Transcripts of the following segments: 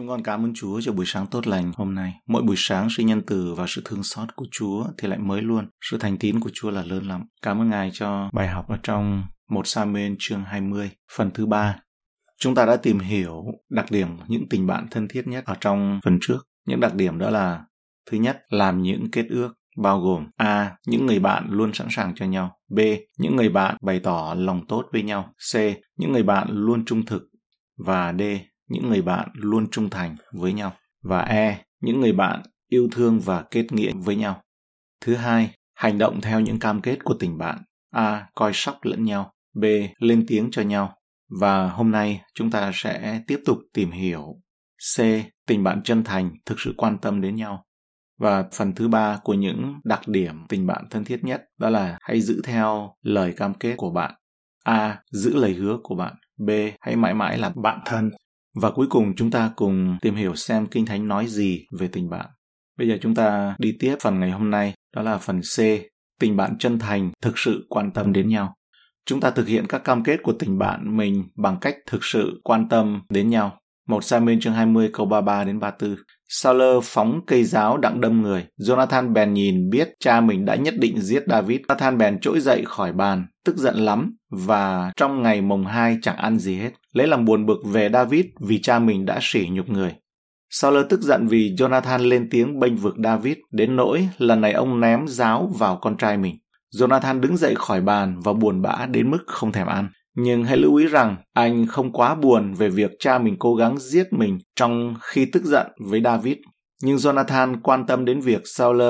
Chúng con cảm ơn Chúa cho buổi sáng tốt lành hôm nay. Mỗi buổi sáng sự nhân từ và sự thương xót của Chúa thì lại mới luôn. Sự thành tín của Chúa là lớn lắm. Cảm ơn Ngài cho bài học ở trong 1 Samuel chương 20, phần thứ ba. Chúng ta đã tìm hiểu đặc điểm những tình bạn thân thiết nhất ở trong phần trước. Những đặc điểm đó là thứ nhất, làm những kết ước bao gồm A. Những người bạn luôn sẵn sàng cho nhau. B. Những người bạn bày tỏ lòng tốt với nhau. C. Những người bạn luôn trung thực. Và D những người bạn luôn trung thành với nhau. Và e những người bạn yêu thương và kết nghĩa với nhau. Thứ hai, hành động theo những cam kết của tình bạn. A, coi sóc lẫn nhau. B, lên tiếng cho nhau. Và hôm nay chúng ta sẽ tiếp tục tìm hiểu. C, tình bạn chân thành thực sự quan tâm đến nhau. Và phần thứ ba của những đặc điểm tình bạn thân thiết nhất đó là hãy giữ theo lời cam kết của bạn. A, giữ lời hứa của bạn. B, hãy mãi mãi là bạn thân và cuối cùng chúng ta cùng tìm hiểu xem Kinh Thánh nói gì về tình bạn. Bây giờ chúng ta đi tiếp phần ngày hôm nay, đó là phần C, tình bạn chân thành thực sự quan tâm đến nhau. Chúng ta thực hiện các cam kết của tình bạn mình bằng cách thực sự quan tâm đến nhau. Một Samuel chương 20 câu 33 đến 34. Saul phóng cây giáo đặng đâm người. Jonathan bèn nhìn biết cha mình đã nhất định giết David. Jonathan bèn trỗi dậy khỏi bàn, tức giận lắm và trong ngày mồng 2 chẳng ăn gì hết. Lấy làm buồn bực về David vì cha mình đã sỉ nhục người. Saul tức giận vì Jonathan lên tiếng bênh vực David, đến nỗi lần này ông ném giáo vào con trai mình. Jonathan đứng dậy khỏi bàn và buồn bã đến mức không thèm ăn. Nhưng hãy lưu ý rằng anh không quá buồn về việc cha mình cố gắng giết mình trong khi tức giận với David. Nhưng Jonathan quan tâm đến việc Saul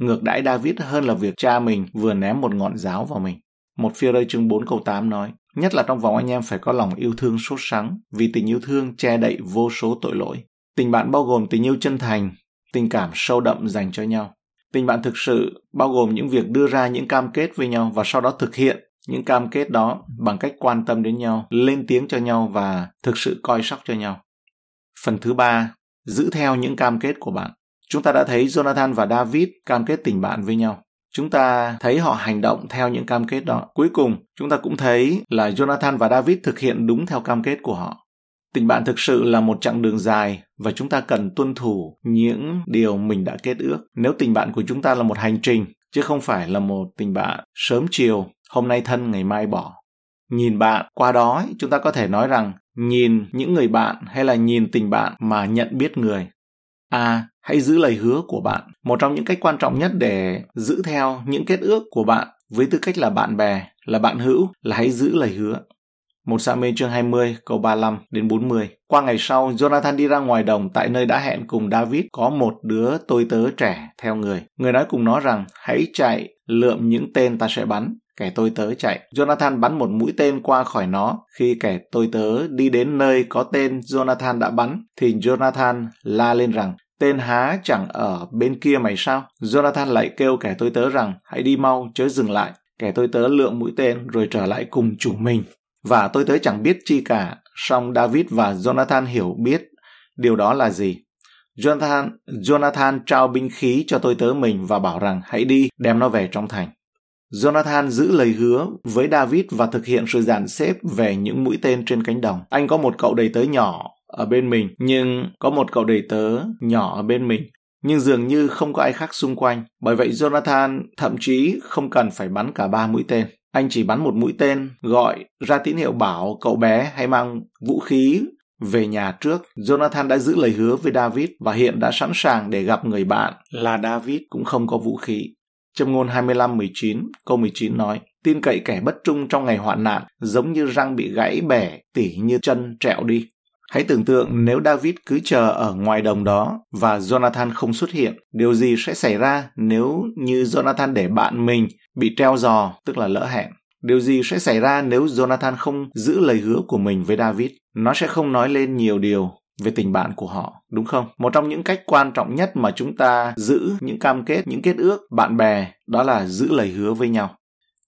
ngược đãi David hơn là việc cha mình vừa ném một ngọn giáo vào mình. Một phía rơi chương 4 câu 8 nói, nhất là trong vòng anh em phải có lòng yêu thương sốt sắng, vì tình yêu thương che đậy vô số tội lỗi. Tình bạn bao gồm tình yêu chân thành, tình cảm sâu đậm dành cho nhau. Tình bạn thực sự bao gồm những việc đưa ra những cam kết với nhau và sau đó thực hiện những cam kết đó bằng cách quan tâm đến nhau, lên tiếng cho nhau và thực sự coi sóc cho nhau. Phần thứ ba, giữ theo những cam kết của bạn. Chúng ta đã thấy Jonathan và David cam kết tình bạn với nhau. Chúng ta thấy họ hành động theo những cam kết đó. Cuối cùng, chúng ta cũng thấy là Jonathan và David thực hiện đúng theo cam kết của họ. Tình bạn thực sự là một chặng đường dài và chúng ta cần tuân thủ những điều mình đã kết ước. Nếu tình bạn của chúng ta là một hành trình chứ không phải là một tình bạn sớm chiều hôm nay thân ngày mai bỏ. Nhìn bạn, qua đó chúng ta có thể nói rằng nhìn những người bạn hay là nhìn tình bạn mà nhận biết người. A hãy giữ lời hứa của bạn. Một trong những cách quan trọng nhất để giữ theo những kết ước của bạn với tư cách là bạn bè, là bạn hữu là hãy giữ lời hứa. Một Sa-mê chương 20 câu 35 đến 40. Qua ngày sau, Jonathan đi ra ngoài đồng tại nơi đã hẹn cùng David có một đứa tôi tớ trẻ theo người. Người nói cùng nó rằng hãy chạy lượm những tên ta sẽ bắn kẻ tôi tớ chạy. Jonathan bắn một mũi tên qua khỏi nó. Khi kẻ tôi tớ đi đến nơi có tên Jonathan đã bắn, thì Jonathan la lên rằng, tên há chẳng ở bên kia mày sao? Jonathan lại kêu kẻ tôi tớ rằng, hãy đi mau, chớ dừng lại. Kẻ tôi tớ lượng mũi tên rồi trở lại cùng chủ mình. Và tôi tớ chẳng biết chi cả, song David và Jonathan hiểu biết điều đó là gì. Jonathan, Jonathan trao binh khí cho tôi tớ mình và bảo rằng hãy đi đem nó về trong thành. Jonathan giữ lời hứa với David và thực hiện sự dàn xếp về những mũi tên trên cánh đồng. Anh có một cậu đầy tớ nhỏ ở bên mình, nhưng có một cậu đầy tớ nhỏ ở bên mình, nhưng dường như không có ai khác xung quanh. Bởi vậy Jonathan thậm chí không cần phải bắn cả ba mũi tên. Anh chỉ bắn một mũi tên, gọi ra tín hiệu bảo cậu bé hãy mang vũ khí về nhà trước. Jonathan đã giữ lời hứa với David và hiện đã sẵn sàng để gặp người bạn là David cũng không có vũ khí. Trong ngôn 25-19, câu 19 nói, tin cậy kẻ bất trung trong ngày hoạn nạn giống như răng bị gãy bẻ, tỉ như chân trẹo đi. Hãy tưởng tượng nếu David cứ chờ ở ngoài đồng đó và Jonathan không xuất hiện, điều gì sẽ xảy ra nếu như Jonathan để bạn mình bị treo giò, tức là lỡ hẹn? Điều gì sẽ xảy ra nếu Jonathan không giữ lời hứa của mình với David? Nó sẽ không nói lên nhiều điều về tình bạn của họ, đúng không? Một trong những cách quan trọng nhất mà chúng ta giữ những cam kết, những kết ước bạn bè đó là giữ lời hứa với nhau.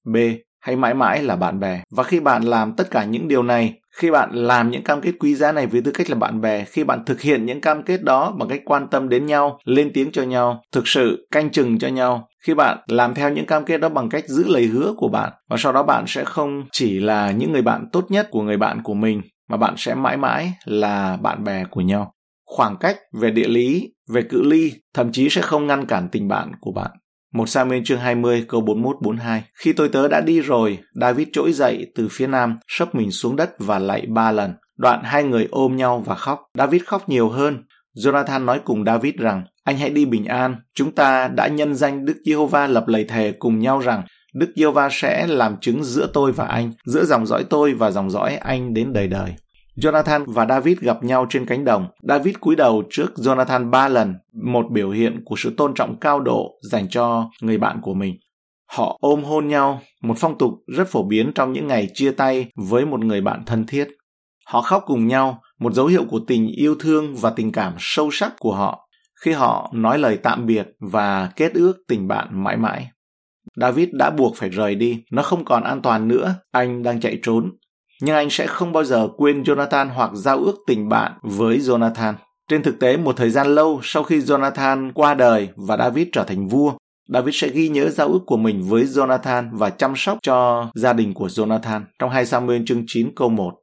B. Hãy mãi mãi là bạn bè. Và khi bạn làm tất cả những điều này, khi bạn làm những cam kết quý giá này với tư cách là bạn bè, khi bạn thực hiện những cam kết đó bằng cách quan tâm đến nhau, lên tiếng cho nhau, thực sự canh chừng cho nhau, khi bạn làm theo những cam kết đó bằng cách giữ lời hứa của bạn và sau đó bạn sẽ không chỉ là những người bạn tốt nhất của người bạn của mình mà bạn sẽ mãi mãi là bạn bè của nhau khoảng cách, về địa lý, về cự ly, thậm chí sẽ không ngăn cản tình bạn của bạn. Một Samuel chương 20 câu 41-42 Khi tôi tớ đã đi rồi, David trỗi dậy từ phía nam, sấp mình xuống đất và lạy ba lần. Đoạn hai người ôm nhau và khóc. David khóc nhiều hơn. Jonathan nói cùng David rằng, anh hãy đi bình an. Chúng ta đã nhân danh Đức Giê-hô-va lập lời thề cùng nhau rằng Đức Giê-hô-va sẽ làm chứng giữa tôi và anh, giữa dòng dõi tôi và dòng dõi anh đến đời đời. Jonathan và David gặp nhau trên cánh đồng. David cúi đầu trước Jonathan ba lần, một biểu hiện của sự tôn trọng cao độ dành cho người bạn của mình. Họ ôm hôn nhau, một phong tục rất phổ biến trong những ngày chia tay với một người bạn thân thiết. Họ khóc cùng nhau, một dấu hiệu của tình yêu thương và tình cảm sâu sắc của họ khi họ nói lời tạm biệt và kết ước tình bạn mãi mãi. David đã buộc phải rời đi, nó không còn an toàn nữa, anh đang chạy trốn. Nhưng anh sẽ không bao giờ quên Jonathan hoặc giao ước tình bạn với Jonathan. Trên thực tế, một thời gian lâu sau khi Jonathan qua đời và David trở thành vua, David sẽ ghi nhớ giao ước của mình với Jonathan và chăm sóc cho gia đình của Jonathan trong 2 Samuel chương 9 câu 1.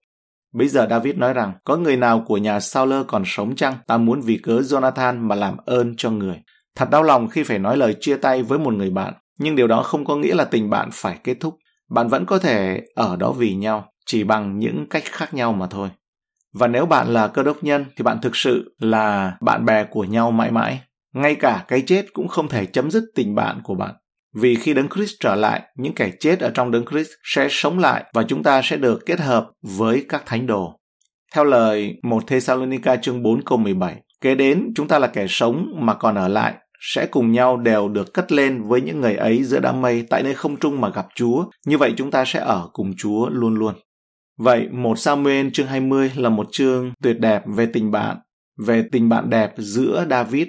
Bây giờ David nói rằng, có người nào của nhà Saul còn sống chăng? Ta muốn vì cớ Jonathan mà làm ơn cho người. Thật đau lòng khi phải nói lời chia tay với một người bạn, nhưng điều đó không có nghĩa là tình bạn phải kết thúc. Bạn vẫn có thể ở đó vì nhau, chỉ bằng những cách khác nhau mà thôi. Và nếu bạn là cơ đốc nhân thì bạn thực sự là bạn bè của nhau mãi mãi. Ngay cả cái chết cũng không thể chấm dứt tình bạn của bạn. Vì khi Đấng Christ trở lại, những kẻ chết ở trong Đấng Christ sẽ sống lại và chúng ta sẽ được kết hợp với các thánh đồ. Theo lời 1 Thessalonica chương 4 câu 17, kế đến chúng ta là kẻ sống mà còn ở lại sẽ cùng nhau đều được cất lên với những người ấy giữa đám mây tại nơi không trung mà gặp Chúa. Như vậy chúng ta sẽ ở cùng Chúa luôn luôn. Vậy một Samuel chương 20 là một chương tuyệt đẹp về tình bạn, về tình bạn đẹp giữa David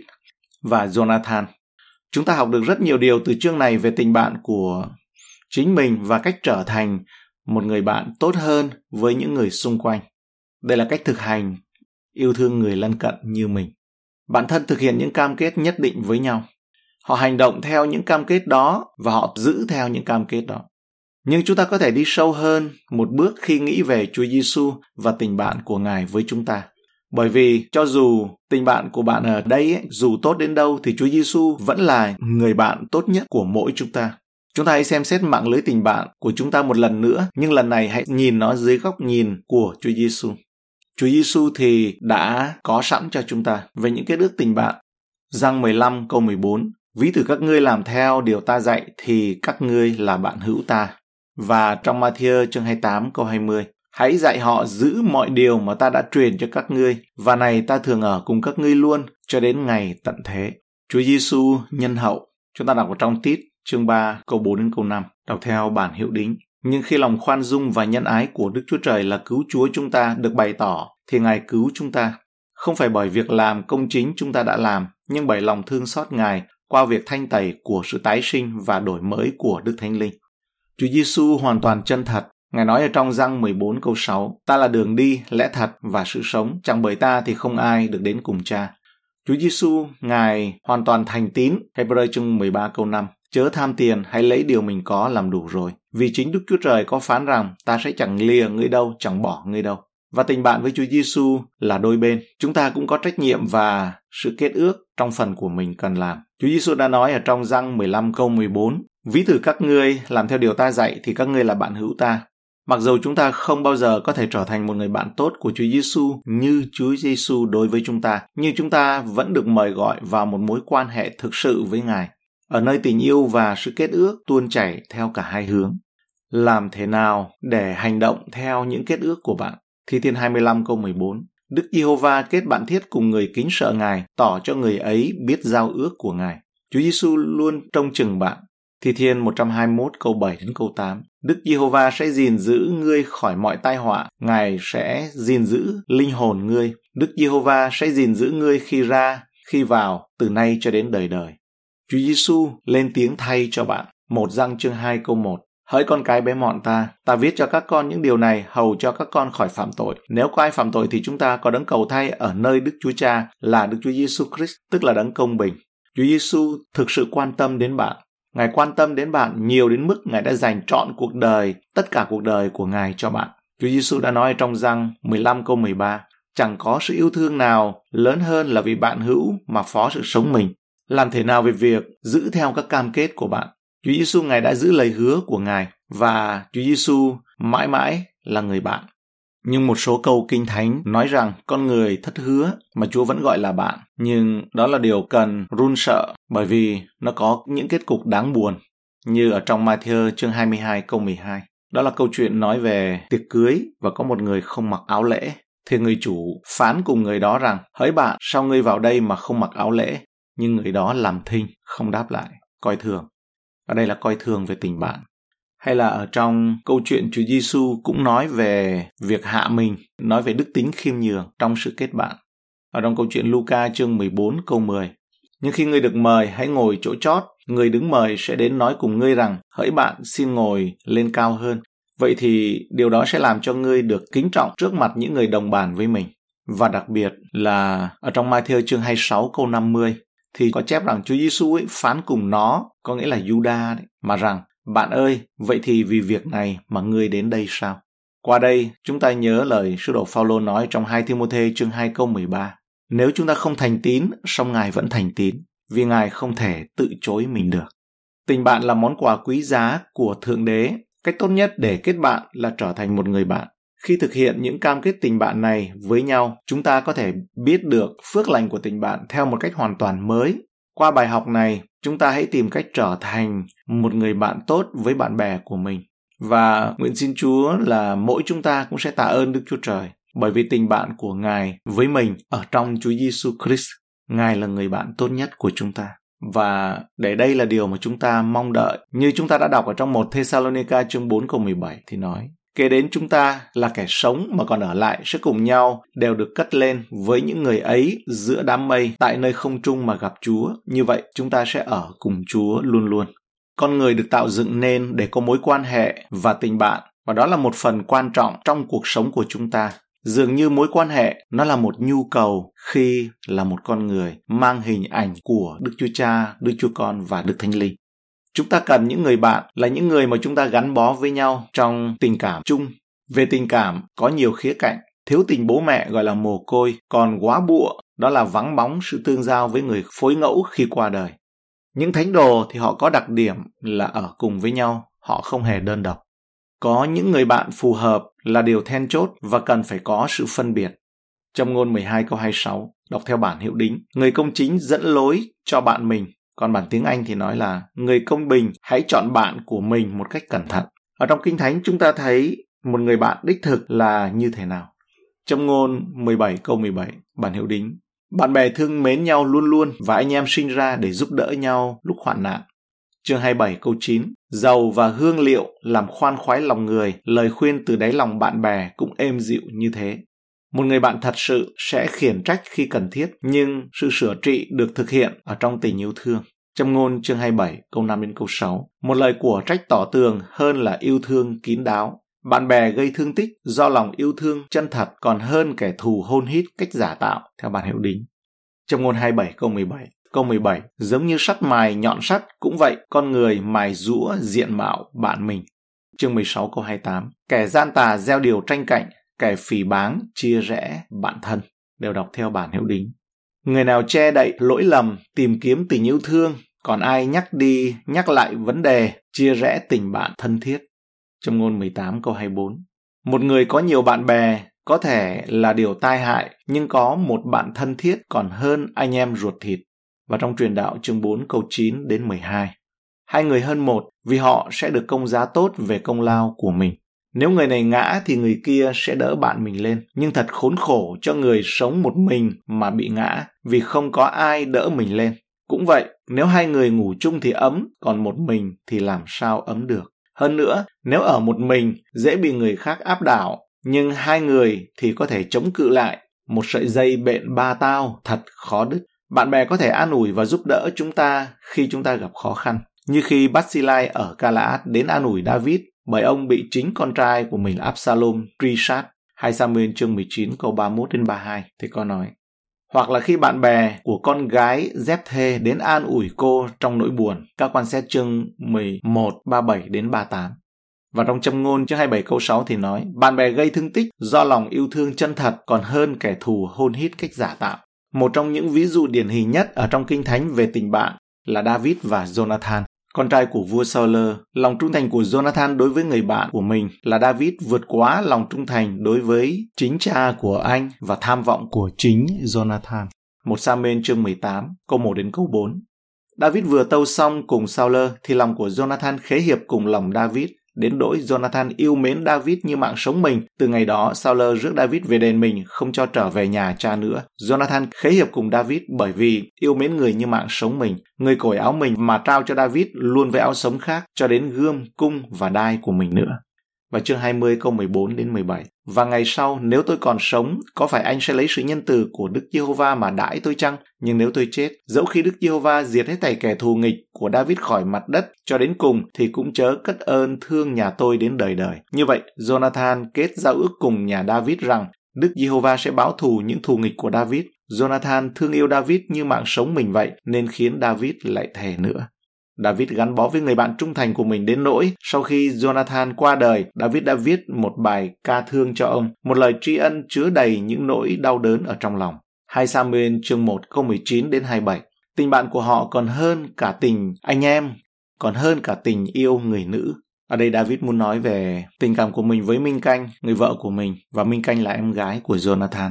và Jonathan. Chúng ta học được rất nhiều điều từ chương này về tình bạn của chính mình và cách trở thành một người bạn tốt hơn với những người xung quanh. Đây là cách thực hành yêu thương người lân cận như mình. Bản thân thực hiện những cam kết nhất định với nhau. Họ hành động theo những cam kết đó và họ giữ theo những cam kết đó. Nhưng chúng ta có thể đi sâu hơn một bước khi nghĩ về Chúa Giêsu và tình bạn của Ngài với chúng ta. Bởi vì cho dù tình bạn của bạn ở đây ấy, dù tốt đến đâu thì Chúa Giêsu vẫn là người bạn tốt nhất của mỗi chúng ta. Chúng ta hãy xem xét mạng lưới tình bạn của chúng ta một lần nữa, nhưng lần này hãy nhìn nó dưới góc nhìn của Chúa Giêsu. Chúa Giêsu thì đã có sẵn cho chúng ta về những cái đức tình bạn. Giăng 15 câu 14 Ví từ các ngươi làm theo điều ta dạy thì các ngươi là bạn hữu ta. Và trong Matthew chương 28 câu 20 Hãy dạy họ giữ mọi điều mà ta đã truyền cho các ngươi, và này ta thường ở cùng các ngươi luôn cho đến ngày tận thế. Chúa Giêsu nhân hậu. Chúng ta đọc ở trong Tít chương 3 câu 4 đến câu 5, đọc theo bản hiệu đính. Nhưng khi lòng khoan dung và nhân ái của Đức Chúa Trời là cứu Chúa chúng ta được bày tỏ, thì Ngài cứu chúng ta. Không phải bởi việc làm công chính chúng ta đã làm, nhưng bởi lòng thương xót Ngài qua việc thanh tẩy của sự tái sinh và đổi mới của Đức Thánh Linh. Chúa Giêsu hoàn toàn chân thật. Ngài nói ở trong răng 14 câu 6, Ta là đường đi, lẽ thật và sự sống, chẳng bởi ta thì không ai được đến cùng cha. Chúa Giêsu, Ngài hoàn toàn thành tín, Hebrew chương 13 câu 5. Chớ tham tiền, hãy lấy điều mình có làm đủ rồi. Vì chính Đức Chúa Trời có phán rằng, ta sẽ chẳng lìa ngươi đâu, chẳng bỏ ngươi đâu. Và tình bạn với Chúa Giêsu là đôi bên. Chúng ta cũng có trách nhiệm và sự kết ước trong phần của mình cần làm. Chúa Giêsu đã nói ở trong răng 15 câu 14, Ví thử các ngươi làm theo điều ta dạy thì các ngươi là bạn hữu ta. Mặc dù chúng ta không bao giờ có thể trở thành một người bạn tốt của Chúa Giêsu như Chúa Giêsu đối với chúng ta, nhưng chúng ta vẫn được mời gọi vào một mối quan hệ thực sự với Ngài, ở nơi tình yêu và sự kết ước tuôn chảy theo cả hai hướng. Làm thế nào để hành động theo những kết ước của bạn? Thi Thiên 25 câu 14 Đức Giê-hô-va kết bạn thiết cùng người kính sợ Ngài, tỏ cho người ấy biết giao ước của Ngài. Chúa Giêsu luôn trông chừng bạn, Thi Thiên 121 câu 7 đến câu 8. Đức Giê-hô-va sẽ gìn giữ ngươi khỏi mọi tai họa, Ngài sẽ gìn giữ linh hồn ngươi. Đức Giê-hô-va sẽ gìn giữ ngươi khi ra, khi vào, từ nay cho đến đời đời. Chúa Giêsu lên tiếng thay cho bạn. Một răng chương 2 câu 1. Hỡi con cái bé mọn ta, ta viết cho các con những điều này hầu cho các con khỏi phạm tội. Nếu có ai phạm tội thì chúng ta có đấng cầu thay ở nơi Đức Chúa Cha là Đức Chúa Giêsu Christ, tức là đấng công bình. Chúa Giêsu thực sự quan tâm đến bạn. Ngài quan tâm đến bạn nhiều đến mức Ngài đã dành trọn cuộc đời, tất cả cuộc đời của Ngài cho bạn. Chúa Giêsu đã nói trong răng 15 câu 13, chẳng có sự yêu thương nào lớn hơn là vì bạn hữu mà phó sự sống mình. Làm thế nào về việc giữ theo các cam kết của bạn? Chúa Giêsu Ngài đã giữ lời hứa của Ngài và Chúa Giêsu mãi mãi là người bạn. Nhưng một số câu kinh thánh nói rằng con người thất hứa mà Chúa vẫn gọi là bạn. Nhưng đó là điều cần run sợ bởi vì nó có những kết cục đáng buồn. Như ở trong Matthew chương 22 câu 12. Đó là câu chuyện nói về tiệc cưới và có một người không mặc áo lễ. Thì người chủ phán cùng người đó rằng, hỡi bạn, sao ngươi vào đây mà không mặc áo lễ? Nhưng người đó làm thinh, không đáp lại, coi thường. Ở đây là coi thường về tình bạn hay là ở trong câu chuyện Chúa Giêsu cũng nói về việc hạ mình, nói về đức tính khiêm nhường trong sự kết bạn. Ở trong câu chuyện Luca chương 14 câu 10. Nhưng khi ngươi được mời, hãy ngồi chỗ chót, người đứng mời sẽ đến nói cùng ngươi rằng, hỡi bạn xin ngồi lên cao hơn. Vậy thì điều đó sẽ làm cho ngươi được kính trọng trước mặt những người đồng bàn với mình. Và đặc biệt là ở trong Matthew chương 26 câu 50 thì có chép rằng Chúa Giêsu ấy phán cùng nó, có nghĩa là Juda đấy, mà rằng bạn ơi, vậy thì vì việc này mà ngươi đến đây sao? Qua đây, chúng ta nhớ lời sứ đồ Phaolô nói trong 2 Timôthê chương 2 câu 13. Nếu chúng ta không thành tín, song Ngài vẫn thành tín, vì Ngài không thể tự chối mình được. Tình bạn là món quà quý giá của Thượng Đế. Cách tốt nhất để kết bạn là trở thành một người bạn. Khi thực hiện những cam kết tình bạn này với nhau, chúng ta có thể biết được phước lành của tình bạn theo một cách hoàn toàn mới. Qua bài học này, chúng ta hãy tìm cách trở thành một người bạn tốt với bạn bè của mình và nguyện xin Chúa là mỗi chúng ta cũng sẽ tạ ơn Đức Chúa Trời bởi vì tình bạn của Ngài với mình ở trong Chúa Giêsu Christ. Ngài là người bạn tốt nhất của chúng ta. Và để đây là điều mà chúng ta mong đợi. Như chúng ta đã đọc ở trong một Thessalonica chương 4 câu 17 thì nói Kế đến chúng ta là kẻ sống mà còn ở lại sẽ cùng nhau đều được cất lên với những người ấy giữa đám mây tại nơi không trung mà gặp Chúa. Như vậy chúng ta sẽ ở cùng Chúa luôn luôn. Con người được tạo dựng nên để có mối quan hệ và tình bạn và đó là một phần quan trọng trong cuộc sống của chúng ta. Dường như mối quan hệ nó là một nhu cầu khi là một con người mang hình ảnh của Đức Chúa Cha, Đức Chúa Con và Đức Thánh Linh. Chúng ta cần những người bạn là những người mà chúng ta gắn bó với nhau trong tình cảm chung. Về tình cảm có nhiều khía cạnh. Thiếu tình bố mẹ gọi là mồ côi, còn quá bụa đó là vắng bóng sự tương giao với người phối ngẫu khi qua đời. Những thánh đồ thì họ có đặc điểm là ở cùng với nhau, họ không hề đơn độc. Có những người bạn phù hợp là điều then chốt và cần phải có sự phân biệt. Trong ngôn 12 câu 26, đọc theo bản hiệu đính, người công chính dẫn lối cho bạn mình còn bản tiếng Anh thì nói là người công bình hãy chọn bạn của mình một cách cẩn thận. Ở trong Kinh Thánh chúng ta thấy một người bạn đích thực là như thế nào. Trong ngôn 17 câu 17, bản hiệu đính. Bạn bè thương mến nhau luôn luôn và anh em sinh ra để giúp đỡ nhau lúc hoạn nạn. Chương 27 câu 9 Dầu và hương liệu làm khoan khoái lòng người, lời khuyên từ đáy lòng bạn bè cũng êm dịu như thế. Một người bạn thật sự sẽ khiển trách khi cần thiết, nhưng sự sửa trị được thực hiện ở trong tình yêu thương. Trong ngôn chương 27, câu 5 đến câu 6, một lời của trách tỏ tường hơn là yêu thương kín đáo. Bạn bè gây thương tích do lòng yêu thương chân thật còn hơn kẻ thù hôn hít cách giả tạo, theo bản hiệu đính. Trong ngôn 27 câu 17, câu 17, giống như sắt mài nhọn sắt, cũng vậy, con người mài rũa diện mạo bạn mình. Chương 16 câu 28, kẻ gian tà gieo điều tranh cạnh, kẻ phỉ báng chia rẽ bạn thân đều đọc theo bản hiệu đính người nào che đậy lỗi lầm, tìm kiếm tình yêu thương, còn ai nhắc đi, nhắc lại vấn đề, chia rẽ tình bạn thân thiết. Trong ngôn 18 câu 24 một người có nhiều bạn bè, có thể là điều tai hại, nhưng có một bạn thân thiết còn hơn anh em ruột thịt. Và trong truyền đạo chương 4 câu 9 đến 12 hai người hơn một, vì họ sẽ được công giá tốt về công lao của mình nếu người này ngã thì người kia sẽ đỡ bạn mình lên. Nhưng thật khốn khổ cho người sống một mình mà bị ngã vì không có ai đỡ mình lên. Cũng vậy, nếu hai người ngủ chung thì ấm, còn một mình thì làm sao ấm được. Hơn nữa, nếu ở một mình dễ bị người khác áp đảo, nhưng hai người thì có thể chống cự lại. Một sợi dây bện ba tao thật khó đứt. Bạn bè có thể an ủi và giúp đỡ chúng ta khi chúng ta gặp khó khăn. Như khi Basilai ở Galaad đến an ủi David bởi ông bị chính con trai của mình Absalom truy sát. 2 Samuel chương 19 câu 31 đến 32 thì có nói. Hoặc là khi bạn bè của con gái Dép Thê đến an ủi cô trong nỗi buồn. Các quan xét chương 11, 37 đến 38. Và trong châm ngôn chương 27 câu 6 thì nói, bạn bè gây thương tích do lòng yêu thương chân thật còn hơn kẻ thù hôn hít cách giả tạo. Một trong những ví dụ điển hình nhất ở trong Kinh Thánh về tình bạn là David và Jonathan. Con trai của vua Saul, lòng trung thành của Jonathan đối với người bạn của mình là David vượt quá lòng trung thành đối với chính cha của anh và tham vọng của chính Jonathan. Một Samuel chương 18, câu 1 đến câu 4. David vừa tâu xong cùng Saul thì lòng của Jonathan khế hiệp cùng lòng David Đến nỗi Jonathan yêu mến David như mạng sống mình. Từ ngày đó, Saul rước David về đền mình, không cho trở về nhà cha nữa. Jonathan khế hiệp cùng David bởi vì yêu mến người như mạng sống mình. Người cởi áo mình mà trao cho David luôn với áo sống khác cho đến gươm, cung và đai của mình nữa và chương 20 câu 14 đến 17. Và ngày sau, nếu tôi còn sống, có phải anh sẽ lấy sự nhân từ của Đức Giê-hô-va mà đãi tôi chăng? Nhưng nếu tôi chết, dẫu khi Đức Giê-hô-va diệt hết thảy kẻ thù nghịch của David khỏi mặt đất cho đến cùng, thì cũng chớ cất ơn thương nhà tôi đến đời đời. Như vậy, Jonathan kết giao ước cùng nhà David rằng Đức Giê-hô-va sẽ báo thù những thù nghịch của David. Jonathan thương yêu David như mạng sống mình vậy, nên khiến David lại thề nữa. David gắn bó với người bạn trung thành của mình đến nỗi sau khi Jonathan qua đời, David đã viết một bài ca thương cho ông, một lời tri ân chứa đầy những nỗi đau đớn ở trong lòng. 2 Samuel chương 1 câu 19 đến 27. Tình bạn của họ còn hơn cả tình anh em, còn hơn cả tình yêu người nữ. Ở đây David muốn nói về tình cảm của mình với Minh Canh, người vợ của mình, và Minh Canh là em gái của Jonathan.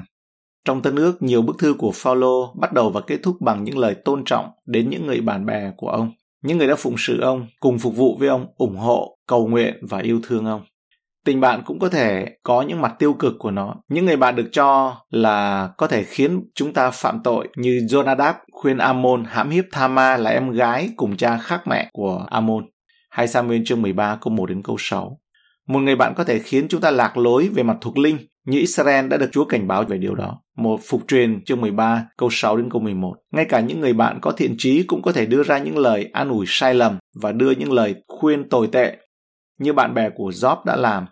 Trong Tân ước, nhiều bức thư của Phaolô bắt đầu và kết thúc bằng những lời tôn trọng đến những người bạn bè của ông những người đã phụng sự ông, cùng phục vụ với ông, ủng hộ, cầu nguyện và yêu thương ông. Tình bạn cũng có thể có những mặt tiêu cực của nó. Những người bạn được cho là có thể khiến chúng ta phạm tội như Jonadab khuyên Amon hãm hiếp Thama là em gái cùng cha khác mẹ của Amon. Hay Samuel chương 13 câu 1 đến câu 6. Một người bạn có thể khiến chúng ta lạc lối về mặt thuộc linh như Israel đã được Chúa cảnh báo về điều đó. Một phục truyền chương 13 câu 6 đến câu 11. Ngay cả những người bạn có thiện trí cũng có thể đưa ra những lời an ủi sai lầm và đưa những lời khuyên tồi tệ như bạn bè của Job đã làm,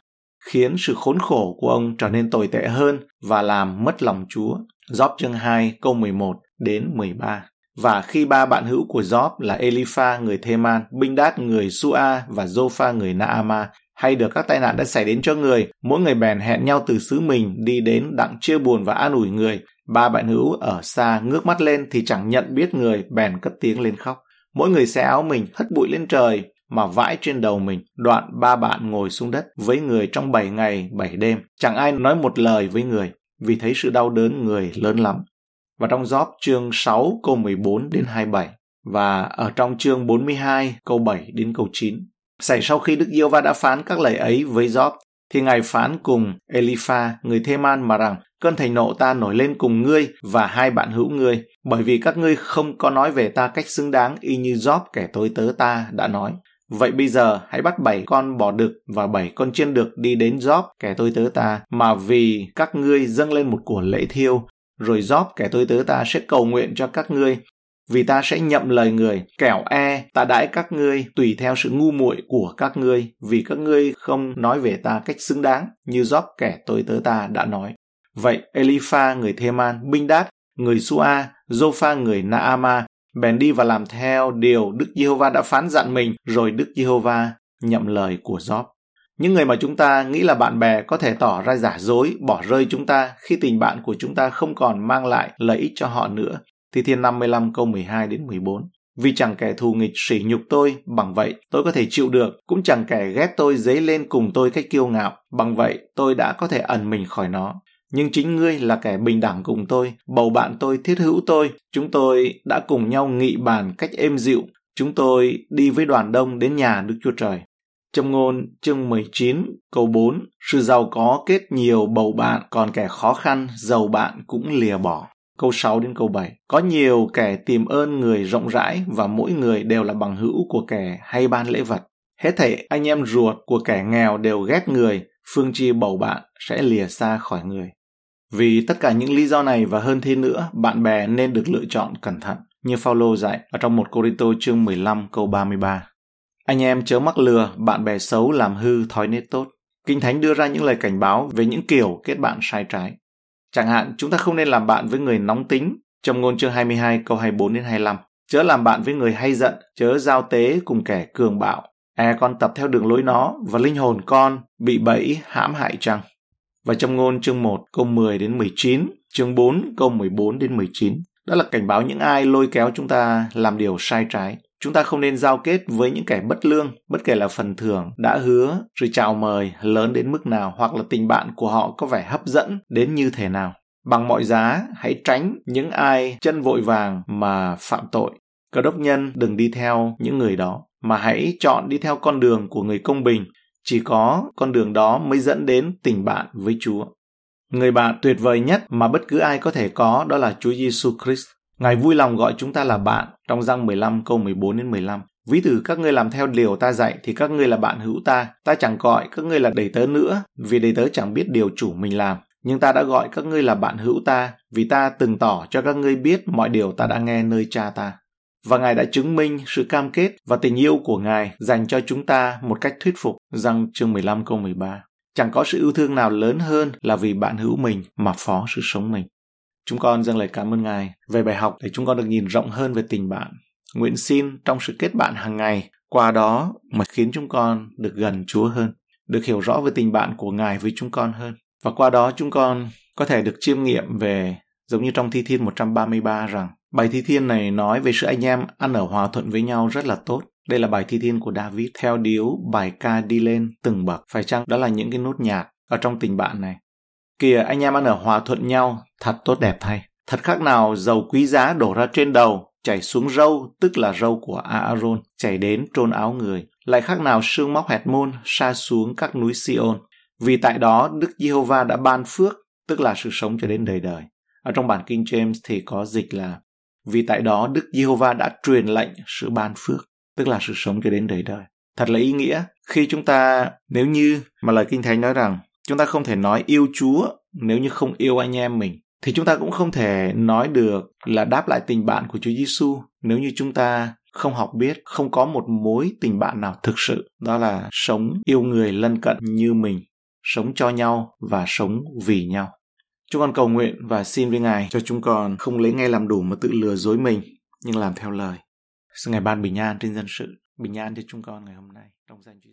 khiến sự khốn khổ của ông trở nên tồi tệ hơn và làm mất lòng Chúa. Job chương 2 câu 11 đến 13. Và khi ba bạn hữu của Job là Elipha người Theman, Đát người Sua và Zopha người Naama hay được các tai nạn đã xảy đến cho người, mỗi người bèn hẹn nhau từ xứ mình đi đến đặng chia buồn và an ủi người. Ba bạn hữu ở xa ngước mắt lên thì chẳng nhận biết người, bèn cất tiếng lên khóc. Mỗi người xé áo mình, hất bụi lên trời, mà vãi trên đầu mình. Đoạn ba bạn ngồi xuống đất với người trong bảy ngày, bảy đêm. Chẳng ai nói một lời với người, vì thấy sự đau đớn người lớn lắm. Và trong Gióp chương 6 câu 14 đến 27 và ở trong chương 42 câu 7 đến câu 9. Xảy sau khi Đức Diêu Va đã phán các lời ấy với Job, thì Ngài phán cùng Elipha, người Thê-man mà rằng, cơn thành nộ ta nổi lên cùng ngươi và hai bạn hữu ngươi, bởi vì các ngươi không có nói về ta cách xứng đáng y như Job kẻ tối tớ ta đã nói. Vậy bây giờ hãy bắt bảy con bò đực và bảy con chiên đực đi đến Job kẻ tôi tớ ta, mà vì các ngươi dâng lên một của lễ thiêu, rồi Job kẻ tôi tớ ta sẽ cầu nguyện cho các ngươi vì ta sẽ nhậm lời người, kẻo e ta đãi các ngươi tùy theo sự ngu muội của các ngươi, vì các ngươi không nói về ta cách xứng đáng, như gióp kẻ tôi tớ ta đã nói. Vậy Elipha người Theman, đát người Sua, Jopha người Naama, bèn đi và làm theo điều Đức Giê-hô-va đã phán dặn mình, rồi Đức Giê-hô-va nhậm lời của gióp Những người mà chúng ta nghĩ là bạn bè có thể tỏ ra giả dối, bỏ rơi chúng ta khi tình bạn của chúng ta không còn mang lại lợi ích cho họ nữa Thi Thiên 55 câu 12 đến 14. Vì chẳng kẻ thù nghịch sỉ nhục tôi, bằng vậy tôi có thể chịu được, cũng chẳng kẻ ghét tôi dấy lên cùng tôi cách kiêu ngạo, bằng vậy tôi đã có thể ẩn mình khỏi nó. Nhưng chính ngươi là kẻ bình đẳng cùng tôi, bầu bạn tôi thiết hữu tôi, chúng tôi đã cùng nhau nghị bàn cách êm dịu, chúng tôi đi với đoàn đông đến nhà Đức Chúa Trời. Trong ngôn chương 19 câu 4, sự giàu có kết nhiều bầu bạn, còn kẻ khó khăn, giàu bạn cũng lìa bỏ câu 6 đến câu 7. Có nhiều kẻ tìm ơn người rộng rãi và mỗi người đều là bằng hữu của kẻ hay ban lễ vật. Hết thảy anh em ruột của kẻ nghèo đều ghét người, phương chi bầu bạn sẽ lìa xa khỏi người. Vì tất cả những lý do này và hơn thế nữa, bạn bè nên được lựa chọn cẩn thận, như Phaolô dạy ở trong một Corinto chương 15 câu 33. Anh em chớ mắc lừa, bạn bè xấu làm hư thói nết tốt. Kinh Thánh đưa ra những lời cảnh báo về những kiểu kết bạn sai trái. Chẳng hạn, chúng ta không nên làm bạn với người nóng tính, trong ngôn chương 22 câu 24 đến 25. Chớ làm bạn với người hay giận, chớ giao tế cùng kẻ cường bạo. E con tập theo đường lối nó và linh hồn con bị bẫy hãm hại chăng? Và trong ngôn chương 1 câu 10 đến 19, chương 4 câu 14 đến 19. Đó là cảnh báo những ai lôi kéo chúng ta làm điều sai trái. Chúng ta không nên giao kết với những kẻ bất lương, bất kể là phần thưởng, đã hứa, rồi chào mời lớn đến mức nào hoặc là tình bạn của họ có vẻ hấp dẫn đến như thế nào. Bằng mọi giá, hãy tránh những ai chân vội vàng mà phạm tội. Cơ đốc nhân đừng đi theo những người đó, mà hãy chọn đi theo con đường của người công bình. Chỉ có con đường đó mới dẫn đến tình bạn với Chúa. Người bạn tuyệt vời nhất mà bất cứ ai có thể có đó là Chúa Giêsu Christ. Ngài vui lòng gọi chúng ta là bạn, trong răng 15 câu 14 đến 15. Ví từ các ngươi làm theo điều ta dạy thì các ngươi là bạn hữu ta. Ta chẳng gọi các ngươi là đầy tớ nữa, vì đầy tớ chẳng biết điều chủ mình làm. Nhưng ta đã gọi các ngươi là bạn hữu ta, vì ta từng tỏ cho các ngươi biết mọi điều ta đã nghe nơi cha ta. Và Ngài đã chứng minh sự cam kết và tình yêu của Ngài dành cho chúng ta một cách thuyết phục rằng chương 15 câu 13. Chẳng có sự yêu thương nào lớn hơn là vì bạn hữu mình mà phó sự sống mình. Chúng con dâng lời cảm ơn Ngài về bài học để chúng con được nhìn rộng hơn về tình bạn. Nguyện xin trong sự kết bạn hàng ngày, qua đó mà khiến chúng con được gần Chúa hơn, được hiểu rõ về tình bạn của Ngài với chúng con hơn. Và qua đó chúng con có thể được chiêm nghiệm về giống như trong Thi Thiên 133 rằng bài Thi Thiên này nói về sự anh em ăn ở hòa thuận với nhau rất là tốt. Đây là bài Thi Thiên của David theo điếu bài ca đi lên từng bậc. Phải chăng đó là những cái nốt nhạc ở trong tình bạn này? Kìa anh em ăn ở hòa thuận nhau, thật tốt đẹp thay. Thật khác nào dầu quý giá đổ ra trên đầu, chảy xuống râu, tức là râu của Aaron, chảy đến trôn áo người. Lại khác nào sương móc hẹt môn sa xuống các núi Sion. Vì tại đó Đức Giê-hô-va đã ban phước, tức là sự sống cho đến đời đời. Ở trong bản King James thì có dịch là vì tại đó Đức Giê-hô-va đã truyền lệnh sự ban phước, tức là sự sống cho đến đời đời. Thật là ý nghĩa khi chúng ta nếu như mà lời Kinh Thánh nói rằng chúng ta không thể nói yêu Chúa nếu như không yêu anh em mình thì chúng ta cũng không thể nói được là đáp lại tình bạn của Chúa Giêsu nếu như chúng ta không học biết, không có một mối tình bạn nào thực sự, đó là sống yêu người lân cận như mình, sống cho nhau và sống vì nhau. Chúng con cầu nguyện và xin với Ngài cho chúng con không lấy ngay làm đủ mà tự lừa dối mình, nhưng làm theo lời. Xin Ngài ban bình an trên dân sự, bình an cho chúng con ngày hôm nay trong danh Chúa